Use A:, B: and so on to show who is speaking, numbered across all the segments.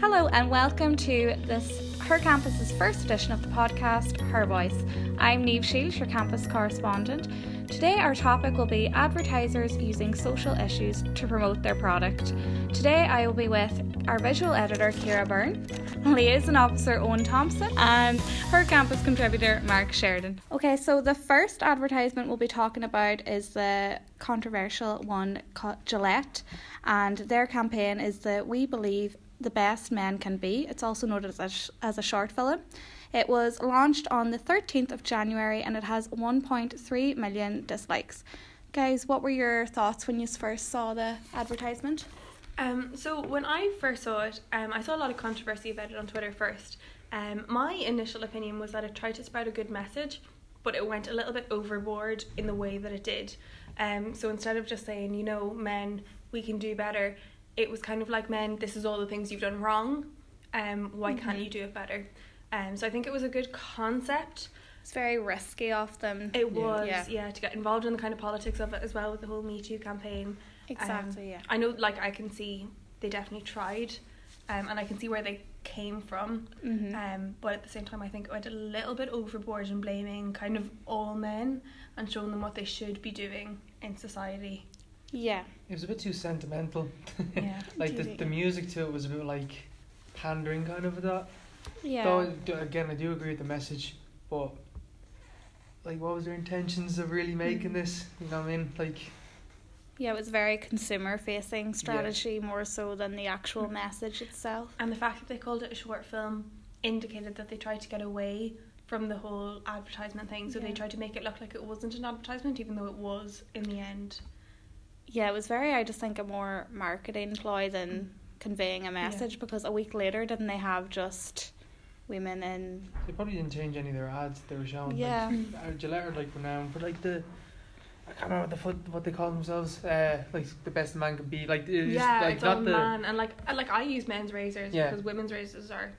A: Hello and welcome to this Her Campus's first edition of the podcast, Her Voice. I'm Neve Shields, your campus correspondent. Today our topic will be advertisers using social issues to promote their product. Today I will be with our visual editor Kira Byrne, liaison officer Owen Thompson, and Her Campus contributor Mark Sheridan. Okay, so the first advertisement we'll be talking about is the controversial one Gillette, and their campaign is the We Believe the Best Men Can Be. It's also noted as a, sh- as a short film. It was launched on the 13th of January and it has 1.3 million dislikes. Guys, what were your thoughts when you first saw the advertisement?
B: Um, so when I first saw it, um, I saw a lot of controversy about it on Twitter first. Um, my initial opinion was that it tried to spread a good message, but it went a little bit overboard in the way that it did. Um, so instead of just saying, you know, men, we can do better, it was kind of like, men, this is all the things you've done wrong. Um, why can't
A: Mhm.
B: you do it better? Um, so I think it was a good concept.
A: It's very risky of them.
B: It was,
A: Yeah.
B: yeah. to get involved in the kind of politics of it as well with the whole Me Too campaign.
A: Exactly,
B: Um,
A: yeah.
B: I know, like, I can see they definitely tried, um, and I can see where they came from.
A: Mm-hmm.
B: Um, but at the same time, I think it went a little bit overboard in blaming kind of all men and showing them what they should be doing in society.
A: Yeah.
C: It was a bit too sentimental.
B: Yeah.
C: like the, the music to it was a bit like pandering kind of that.
A: Yeah.
C: Though again, I do agree with the message, but like, what was their intentions of really making
B: Mm.
C: this? You know what I mean? Like,
A: yeah, it was very consumer facing strategy more so than the actual
B: Mhm.
A: message itself.
B: And the fact that they called it a short film indicated that they tried to get away from the whole advertisement thing. So
A: Yeah.
B: they tried to make it look like it wasn't an advertisement, even though it was in the end.
A: Yeah, it was very, I just think, a more marketing ploy than conveying a message because a week later, didn't they have just women in.
C: they probably didn't change any of their ads they were showing.
A: Yeah.
C: Like, uh, Gillette are like renowned for like the. I can't remember what the foot what they call themselves. Uh, like the best man can be. Like it's
B: yeah,
C: like
B: it's all
C: not the.
B: man. And like, I- like I use men's razors
C: Yeah.
B: because women's razors are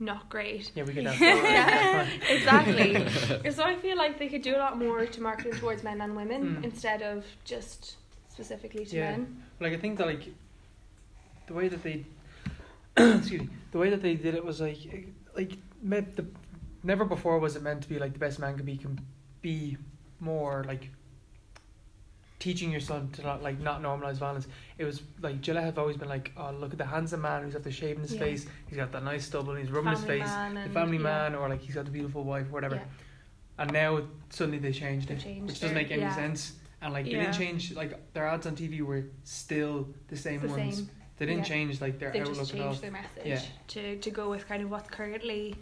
B: not great.
C: Yeah, we could have.
B: Yeah.
C: fun.
B: exactly. so I feel like they could do a lot more to market towards men and women
C: Mm.
B: instead of just specifically to
C: Yeah.
B: men.
C: Like I think that like the way that they excuse me, the way that they did it was like like meant the never before was it meant to be like the best man can be can be more like teaching your son to not like not normalize violence. It was like Gillette have always been like, oh look at the handsome man who's after shaving his
B: Yeah.
C: face, he's got that nice stubble, and he's rubbing his face, the family
B: yeah.
C: man, or like he's got the beautiful wife, or whatever.
B: Yeah.
C: And now suddenly they changed
B: They
C: it,
B: changed
C: which doesn't make any sense. And like they
A: Yeah.
C: didn't change like their ads on TV were still the same
B: the
C: ones.
B: same.
C: They didn't
B: Yeah.
C: change like their
B: They
C: outlook
B: just
C: at all.
B: They just changed their message
C: Yeah.
B: to, to go with kind of what's currently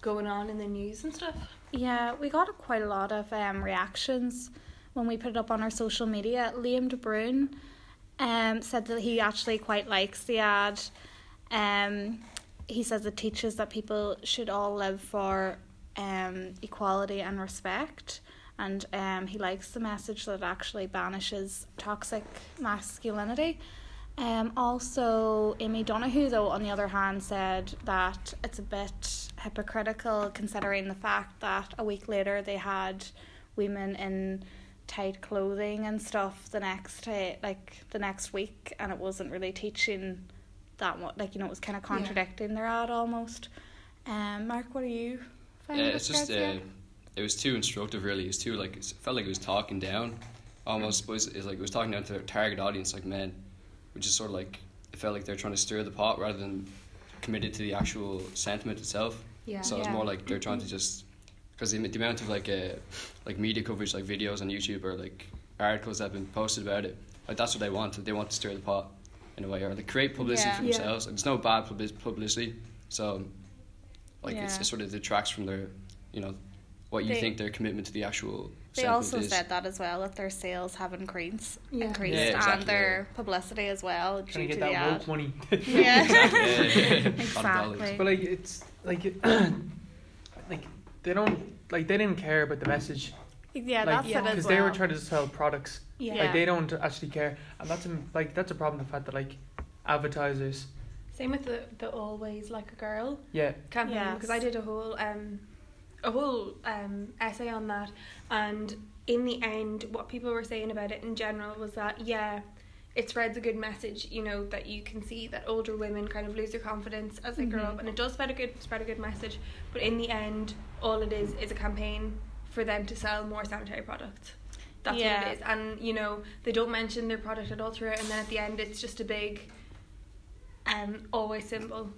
B: going on in the news and stuff.
A: Yeah, we got quite a lot of um, reactions when we put it up on our social media. Liam De Bruyne um, said that he actually quite likes the ad. Um, he says it teaches that people should all live for um, equality and respect. And um, he likes the message that actually banishes toxic masculinity. Um, also, Amy Donahue, though, on the other hand, said that it's a bit hypocritical considering the fact that a week later they had women in tight clothing and stuff the next day, like the next week, and it wasn't really teaching that much. Like you know, it was kind of
B: Yeah.
A: contradicting their ad almost. Um, Mark, what are you?
D: Yeah,
A: finding
D: it's just
A: regards
D: uh, it was too instructive. Really, it was too like it felt like it was talking down, almost. But it was, it was like it was talking down to their target audience, like men, which is sort of like it felt like they're trying to stir the pot rather than committed to the actual sentiment itself.
B: Yeah.
D: So it's
A: Yeah.
D: more like they're trying to just because the, the amount of like uh, like media coverage, like videos on YouTube or like articles that have been posted about it, like that's what they want. They want to stir the pot in a way, or they create publicity
A: Yeah.
D: for themselves. Like, there's no bad publicity, so like it's,
A: Yeah.
D: it sort of detracts from their, you know, what you
A: They-
D: think their commitment to the actual.
A: They also
D: is.
A: said that as well that their sales have increased,
B: Yeah.
A: increased,
D: Yeah, exactly,
A: and their publicity as well due
C: Trying to
A: to
C: get
A: the
C: that
A: ad.
C: woke money.
A: Yeah,
D: Exactly, yeah, yeah, yeah.
A: exactly.
C: but like it's like like they don't like they didn't care about the message.
A: Yeah,
C: like,
A: that's
B: yeah.
A: it as
C: Because
A: well.
C: they were trying to sell products.
B: Yeah.
A: Yeah.
C: Like they don't actually care, and that's a, like that's a problem. The fact that like advertisers,
B: Same with the, the always like a girl
C: yeah,
B: campaign
A: Yes.
B: because I did a whole um a whole um essay on that and in the end what people were saying about it in general was that yeah it spreads a good message, you know, that you can see that older women kind of lose their confidence as they grow
A: Mhm.
B: up, and it does spread a good spread a good message. But in the end, all it is is a campaign for them to sell more sanitary products. That's what it is, and you know they don't mention their product at all throughout, it, and then at the end it's just a big, um, always symbol.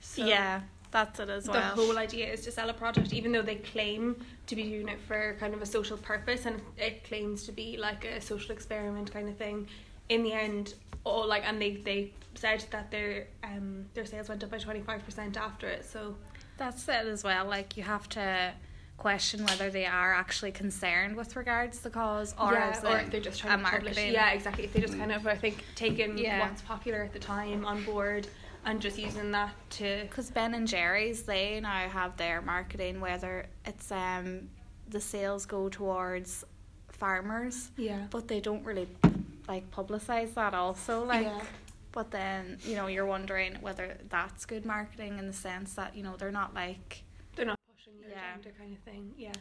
B: So
A: yeah, that's it as well.
B: the whole idea is to sell a product, even though they claim to be doing it for kind of a social purpose, and it claims to be like a social experiment kind of thing. In the end, all like, and they they said that their um their sales went up by twenty five percent after it. So
A: That's it as well. Like you have to question whether they are actually concerned with regards to the cause or
B: yeah,
A: is
B: or if they're just trying to publish. Yeah, exactly. If they just kind of, I think, taken
A: Yeah.
B: what's popular at the time on board and just using that to
A: Because Ben and Jerry's, they now have their marketing, whether it's um the sales go towards farmers,
B: yeah.
A: but they don't really like publicize that also. Like,
B: yeah.
A: but then you know you're wondering whether that's good marketing in the sense that you know they're not like
B: They're not pushing their
A: Yeah.
B: agenda kind of thing. Yeah.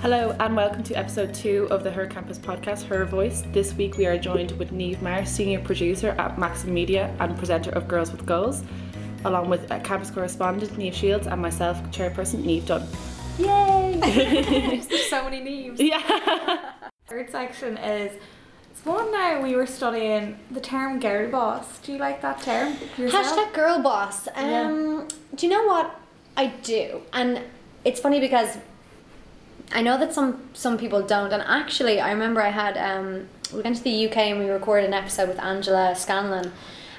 E: Hello and welcome to episode two of the Her Campus podcast, Her Voice. This week we are joined with Neve Marr, senior producer at Maxim Media and presenter of Girls with Goals, along with campus correspondent Neve Shields and myself, chairperson Neve Dunn.
A: yay.
E: There's so many Neves. Yeah.
A: Third section is it's one now we were studying the term girl boss. Do you like that term? yourself?
F: Hashtag girl boss. Um, Do you know what I do? And it's funny because I know that some some people don't. And actually, I remember I had um, we went to the UK and we recorded an episode with Angela Scanlon.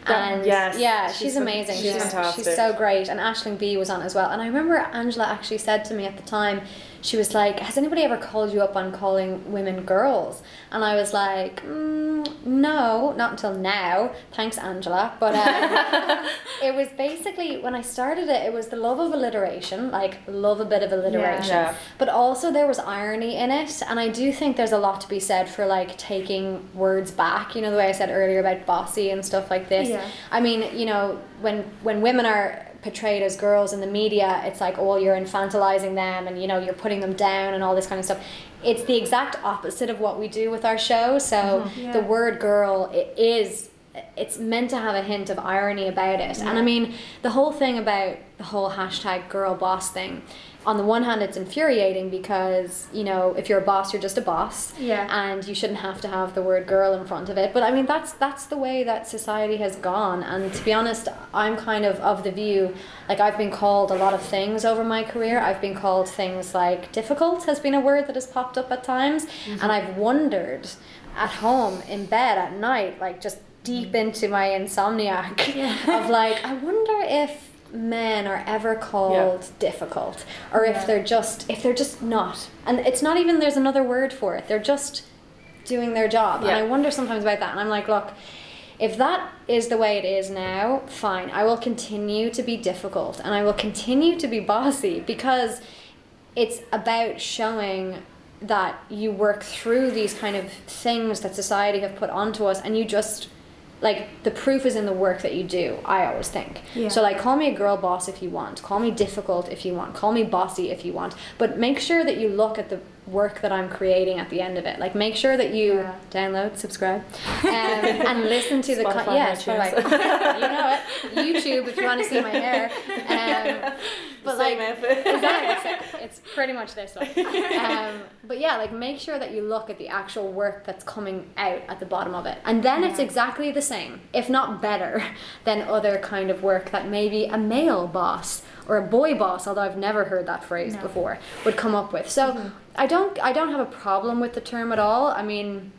F: And
E: yes,
F: yeah,
E: she's
F: she's, amazing.
E: she's
F: She's,
E: fantastic.
F: she's so great. And Aisling Bea was on as well. And I remember Angela actually said to me at the time, she was like, "Has anybody ever called you up on calling women girls?" And I was like, mm, "No, not until now. Thanks, Angela." But um, it was basically when I started it, it was the love of alliteration, like love a bit of alliteration,
E: Yeah.
F: but also there was irony in it. And I do think there's a lot to be said for like taking words back. You know the way I said earlier about bossy and stuff like this.
A: Yeah.
F: I mean, you know, when when women are portrayed as girls in the media, it's like, oh, you're infantilizing them and you know you're putting them down and all this kind of stuff. It's the exact opposite of what we do with our show. So mm-hmm. the word girl it is it's meant to have a hint of irony about it. And I mean, the whole thing about the whole hashtag girl boss thing, on the one hand, it's infuriating because, you know, if you're a boss, you're just a boss.
A: Yeah.
F: And you shouldn't have to have the word girl in front of it. But I mean, that's that's the way that society has gone. And to be honest, I'm kind of of the view, like I've been called a lot of things over my career. I've been called things like difficult has been a word that has popped up at times. Mm-hmm. And I've wondered at home in bed at night, like just deep into my insomniac of like, I wonder if men are ever called difficult or if they're just if they're just not. And it's not even there's another word for it. They're just doing their job. And i wonder sometimes about that. And i'm like look if that is the way it is now fine. I will continue to be difficult and i will continue to be bossy because it's about showing that you work through these kind of things that society have put onto us and you just like the proof is in the work that you do i always think
A: Yeah.
F: so like call me a girl boss if you want call me difficult if you want call me bossy if you want but make sure that you look at the work that i'm creating at the end of it like make sure that you
A: Yeah.
F: download subscribe um, and listen to the
E: Spotify,
F: con- yeah. Spotify. you know it youtube if you want to see my hair um, but
E: Same
F: like exactly it's pretty much this one um, but yeah like make sure that you look at the actual work that's coming out at the bottom of it. And then it's exactly the same if not better than other kind of work that maybe a male boss or a boy boss although i've never heard that phrase before would come up with. So i don't i don't have a problem with the term at all. I mean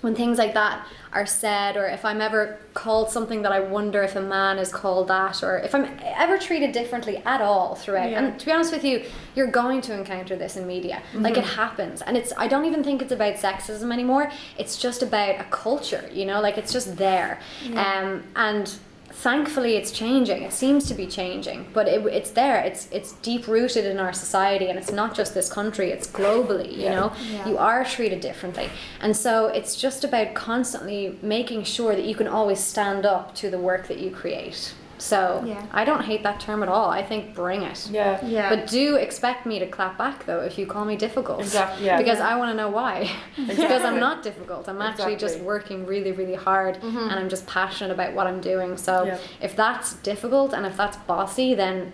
F: when things like that are said or if i'm ever called something that i wonder if a man is called that or if i'm ever treated differently at all throughout.
A: Yeah.
F: and to be honest with you you're going to encounter this in media. Like it happens. And it's i don't even think it's about sexism anymore. It's just about a culture you know? Like it's just there. Um, and thankfully it's changing. It seems to be changing but it, it's there. It's it's deep rooted in our society and it's not just this country it's globally you know?
A: Yeah.
F: you are treated differently. And so it's just about constantly making sure that you can always stand up to the work that you create So
A: Yeah.
F: I don't hate that term at all. I think bring it.
E: Yeah.
A: Yeah.
F: But do expect me to clap back though if you call me difficult.
E: Exactly. Yeah.
F: Because I want to know why. because I'm not difficult. I'm actually just working really, really hard mm-hmm. and I'm just passionate about what I'm doing. So
E: Yeah.
F: if that's difficult and if that's bossy, then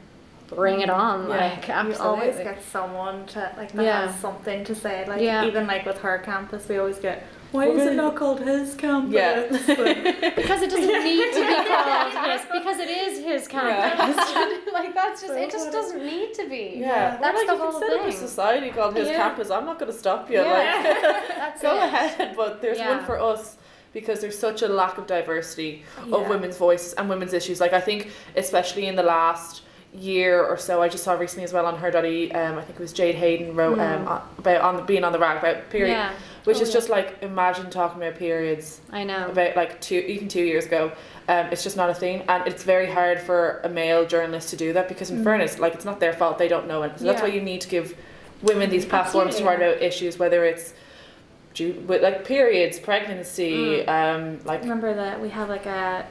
F: bring it mm-hmm. on.
E: Yeah.
F: Like,
A: You
F: absolutely.
A: always get someone to like that
F: Yeah.
A: has something to say. Like
F: Yeah.
A: even like with her campus, we always get why
E: We're
A: is it
E: gonna-
A: not called his campus?
E: Yeah.
A: Like,
F: because it doesn't need to be called his because it is his campus. like that's just
A: So
F: it just doesn't need to be.
E: Yeah,
F: That's
E: like
F: the
E: you
F: whole
E: can set up a
F: thing.
E: society called his
F: Yeah.
E: campus. I'm not going to stop you.
F: Yeah.
E: Like,
F: That's
E: go
F: it.
E: ahead. But there's
F: Yeah.
E: one for us because there's such a lack of diversity
A: Yeah.
E: of women's voice and women's issues. Like I think, especially in the last year or so, I just saw recently as well on her.ie. Um, I think it was Jade Hayden wrote um, about on the, being on the rag about period,
F: Yeah,
E: which
A: Oh,
E: is
A: yeah.
E: just like imagine talking about periods
F: I know.
E: about like two even two years ago um, it's just not a thing and it's very hard for a male journalist to do that because in fairness like it's not their fault they don't know it so that's why you need to give women these platforms to
F: Absolutely.
E: write about issues whether it's with like periods pregnancy um, like
A: remember that we have like a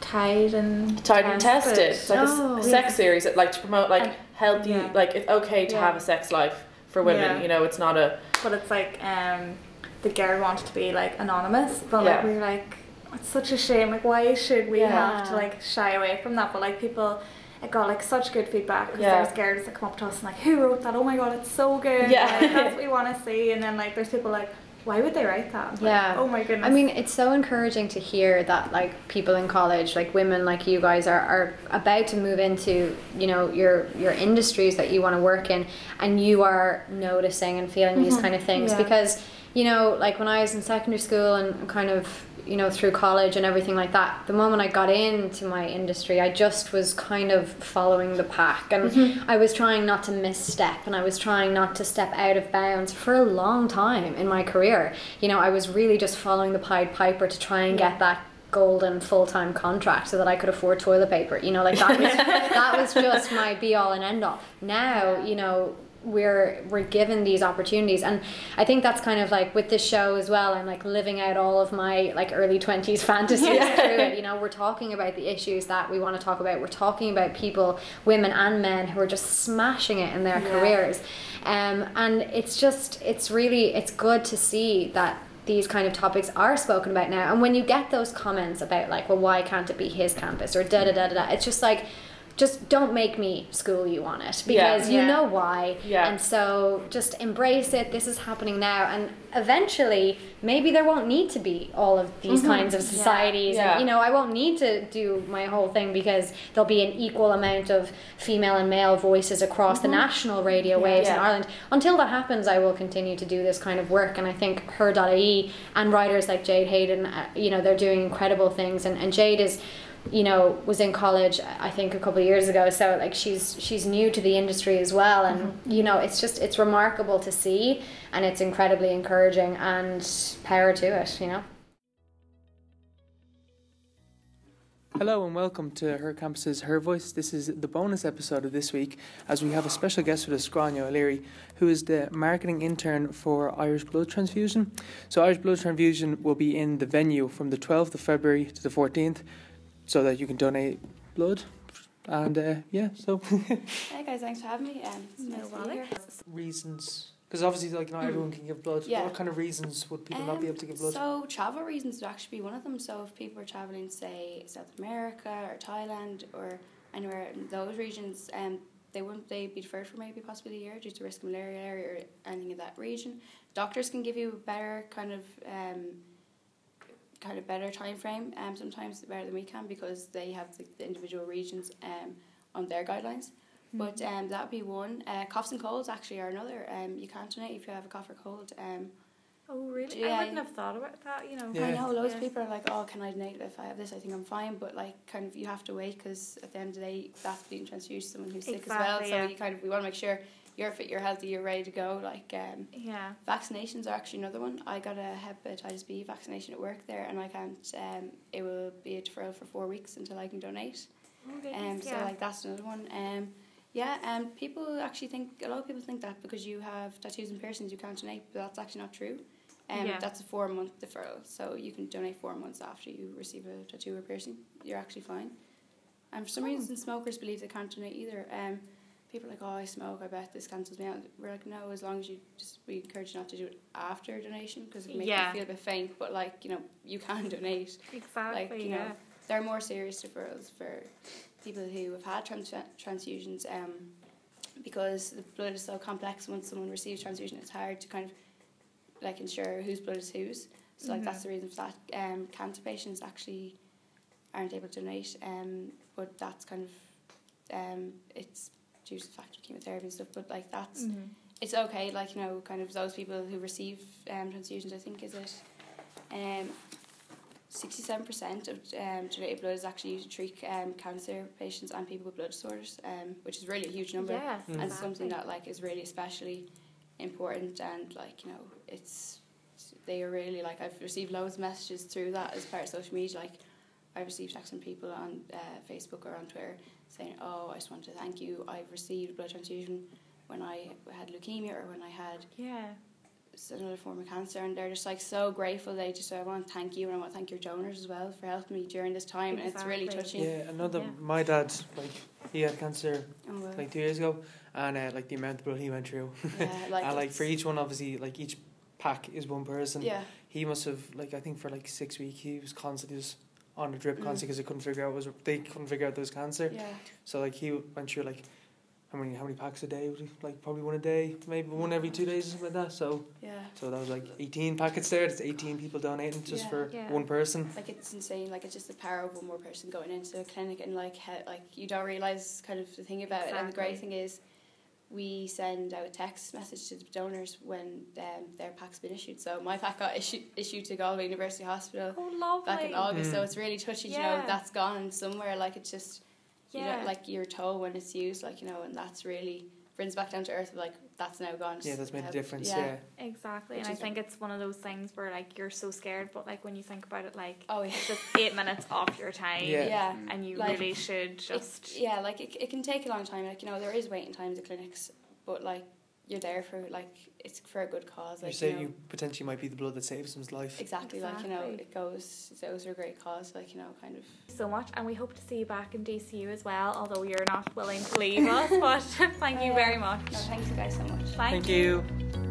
A: Tide and
E: Tied and tested it's like
F: Oh,
E: a, sex series that like to promote like healthy
A: yeah.
E: like it's okay to
A: Yeah.
E: have a sex life for women
A: Yeah.
E: you know it's not a
A: but it's like um the girl wanted to be like anonymous, but like
E: Yeah.
A: we were like it's such a shame. Like why should we
E: Yeah.
A: have to like shy away from that? But like people. It got like such good feedback because
E: Yeah.
A: there's girls that come up to us and like, who wrote that? Oh my god, it's so good.
E: Yeah.
A: like, that's what we want to see. And then like, there's people like, why would they write that? Like,
F: Yeah.
A: oh my goodness.
F: I mean, it's so encouraging to hear that like people in college, like women like you guys, are, are about to move into you know your your industries that you want to work in, and you are noticing and feeling these mm-hmm. kind of things
A: Yeah.
F: because you know, like when I was in secondary school and kind of you know through college and everything like that, the moment I got into my industry, I just was kind of following the pack, and mm-hmm. I was trying not to misstep, and I was trying not to step out of bounds for a long time in my career. You know, I was really just following the Pied Piper to try and get that golden full-time contract so that I could afford toilet paper you know like that was that was just my be all and end all now you know we're we're given these opportunities. And I think that's kind of like with this show as well I'm like living out all of my like early 20s fantasies through it. You know we're talking about the issues that we want to talk about. We're talking about people women and men who are just smashing it in their careers. Um, and it's just it's really it's good to see that these kind of topics are spoken about now. And when you get those comments about like well why can't it be his campus or da da da da da it's just like just don't make me school you on it
E: Yeah.
F: because you
A: Yeah.
F: know why
E: Yeah.
F: and so just embrace it this is happening now and eventually maybe there won't need to be all of these kinds of societies
E: Mm-hmm. Yeah.
F: and you know I won't need to do my whole thing because there'll be an equal amount of female and male voices across the national radio waves in
E: Mm-hmm.
F: Ireland until that happens I will continue to do this kind of work and I think her.ie and writers like Jade Hayden uh, you know they're doing incredible things and, and Jade is you know was in college I think a couple of years ago so like she's she's new to the industry as well and
E: Mm-hmm.
F: you know it's just it's remarkable to see and it's incredibly encouraging and power to it you know
C: Hello and welcome to Her Campus's Her Voice. This is the bonus episode of this week as we have a special guest with us, Grania O'Leary, who is the marketing intern for Irish Blood Transfusion. So Irish Blood Transfusion will be in the venue from the 12th of February to the 14th so that you can donate blood. And uh, yeah, so
G: Hey guys, thanks for having me. Um, it's nice to be here.
C: reasons, because obviously like not everyone can give blood.
G: Yeah.
C: What kind of reasons would people not be
G: Um,
C: able to give blood?
G: So travel reasons would actually be one of them. So if people are traveling, say South America or Thailand or anywhere in those regions, um, they wouldn't they be deferred for maybe possibly a year due to risk of malaria or anything in that region. Doctors can give you a better kind of um, kind of better time frame. Um, sometimes better than we can because they have the, the individual regions um on their guidelines. But um, that would be one. Uh, coughs and colds actually are another. Um, you can't donate if you have a cough or cold. Um,
A: oh really?
G: yeah.
A: I wouldn't have thought about that. You know.
C: Yeah.
G: I know loads
A: Yeah.
G: of people are like, oh, can I donate if I have this? I think I'm fine, but like, kind of, you have to wait because at the end of the day, that's being transfused to someone who's sick as well. So
A: yeah.
G: you kind of, we want to make sure you're fit, you're healthy, you're ready to go. Like, um,
A: Yeah.
G: vaccinations are actually another one. I got a hepatitis B vaccination at work there, and I can't. Um, it will be a deferral for four weeks until I can donate. Okay. Um, so
A: yeah.
G: like that's another one. Um, yeah, and people actually think a lot of people think that because you have tattoos and piercings you can't donate, but that's actually not true. Um,
A: Yeah.
G: that's a four month deferral, so you can donate four months after you receive a tattoo or piercing. You're actually fine. And for some reason, smokers believe they can't donate either. Um, people are like, oh, I smoke, I bet this cancels me out. We're like, no, as long as you just, we encourage you not to do it after donation because it makes
A: Yeah.
G: you feel a bit faint, but like, you know, you can donate.
A: Exactly.
G: Like, you
A: yeah.
G: know, there are more serious deferrals for people who have had trans- transfusions um, because the blood is so complex. Once someone receives transfusion, it's hard to kind of like ensure whose blood is whose. So like
A: Mhm.
G: that's the reason for that. Um, cancer patients actually aren't able to donate, um, but that's kind of um, it's due to the fact of chemotherapy and stuff. But like that's
A: Mhm.
G: it's okay. Like you know, kind of those people who receive um, transfusions. I think is it. Um, 67% of um, donated blood is actually used to treat um, cancer patients and people with blood disorders, um, which is really a huge number
A: Yes,
C: Mm.
G: and something that like is really especially important and like you know it's they are really like I've received loads of messages through that as part of social media like I've received texts from people on uh, Facebook or on Twitter saying oh I just want to thank you I've received blood transfusion when I had leukemia or when I had
A: Yeah.
G: s- another form of cancer and they're just like so grateful they just I want to thank you and I want to thank your donors as well for helping me during this time and it's really touching
C: Yeah, another.
A: Yeah.
C: My dad, like, he had cancer
G: oh, wow.
C: like two years ago, and uh, like the amount of blood he went through,
G: yeah, like,
C: and like for each one, obviously, like each pack is one person.
G: yeah
C: He must have like I think for like six weeks he was constantly just on the drip
G: Mm.
C: constantly because they couldn't figure out was they couldn't figure out there was cancer.
G: yeah
C: So like he went through like how many how many packs a day? Would he, like probably one a day, maybe one every two days or something like that. So
G: yeah
C: so that was like eighteen packets there. it's eighteen people donating just
G: Yeah.
C: for
A: Yeah.
C: one person.
G: like it's insane like it's just the power of one more person going into a clinic and like how, like you don't realize kind of the thing about it and the great thing is we send out a text message to the donors when um, their pack's been issued. So my pack got issued, issued to Galway University Hospital
A: Oh,
G: back in August. So
C: Mm.
G: it's really touching you know that's gone somewhere. Like it's just you know like your toe when it's used like you know and that's really brings back down to earth like that's now gone
C: Yeah, that's made a difference. Yeah.
A: Exactly,
G: Which
A: and I
G: is-
A: think it's one of those things where like you're so scared, but like when you think about it, like
G: oh yeah
A: it's just eight minutes off your time,
C: Yeah.
G: yeah
A: and you
G: Like,
A: really should
G: It's-
A: just
G: yeah, like it, it can take a long time. Like you know, there is waiting times at clinics, but like you're there for like it's for a good cause.
C: you
G: Like
C: say
G: you, know,
C: you potentially might be the blood that saves someone's life.
G: exactly, like you know it goes. It goes for a great cause. Like you know, kind of.
A: so much, and we hope to see you back in DCU as well. Although you're not willing to leave us, but thank you very much.
G: No, thanks you guys so much.
A: Thank
C: Thank you.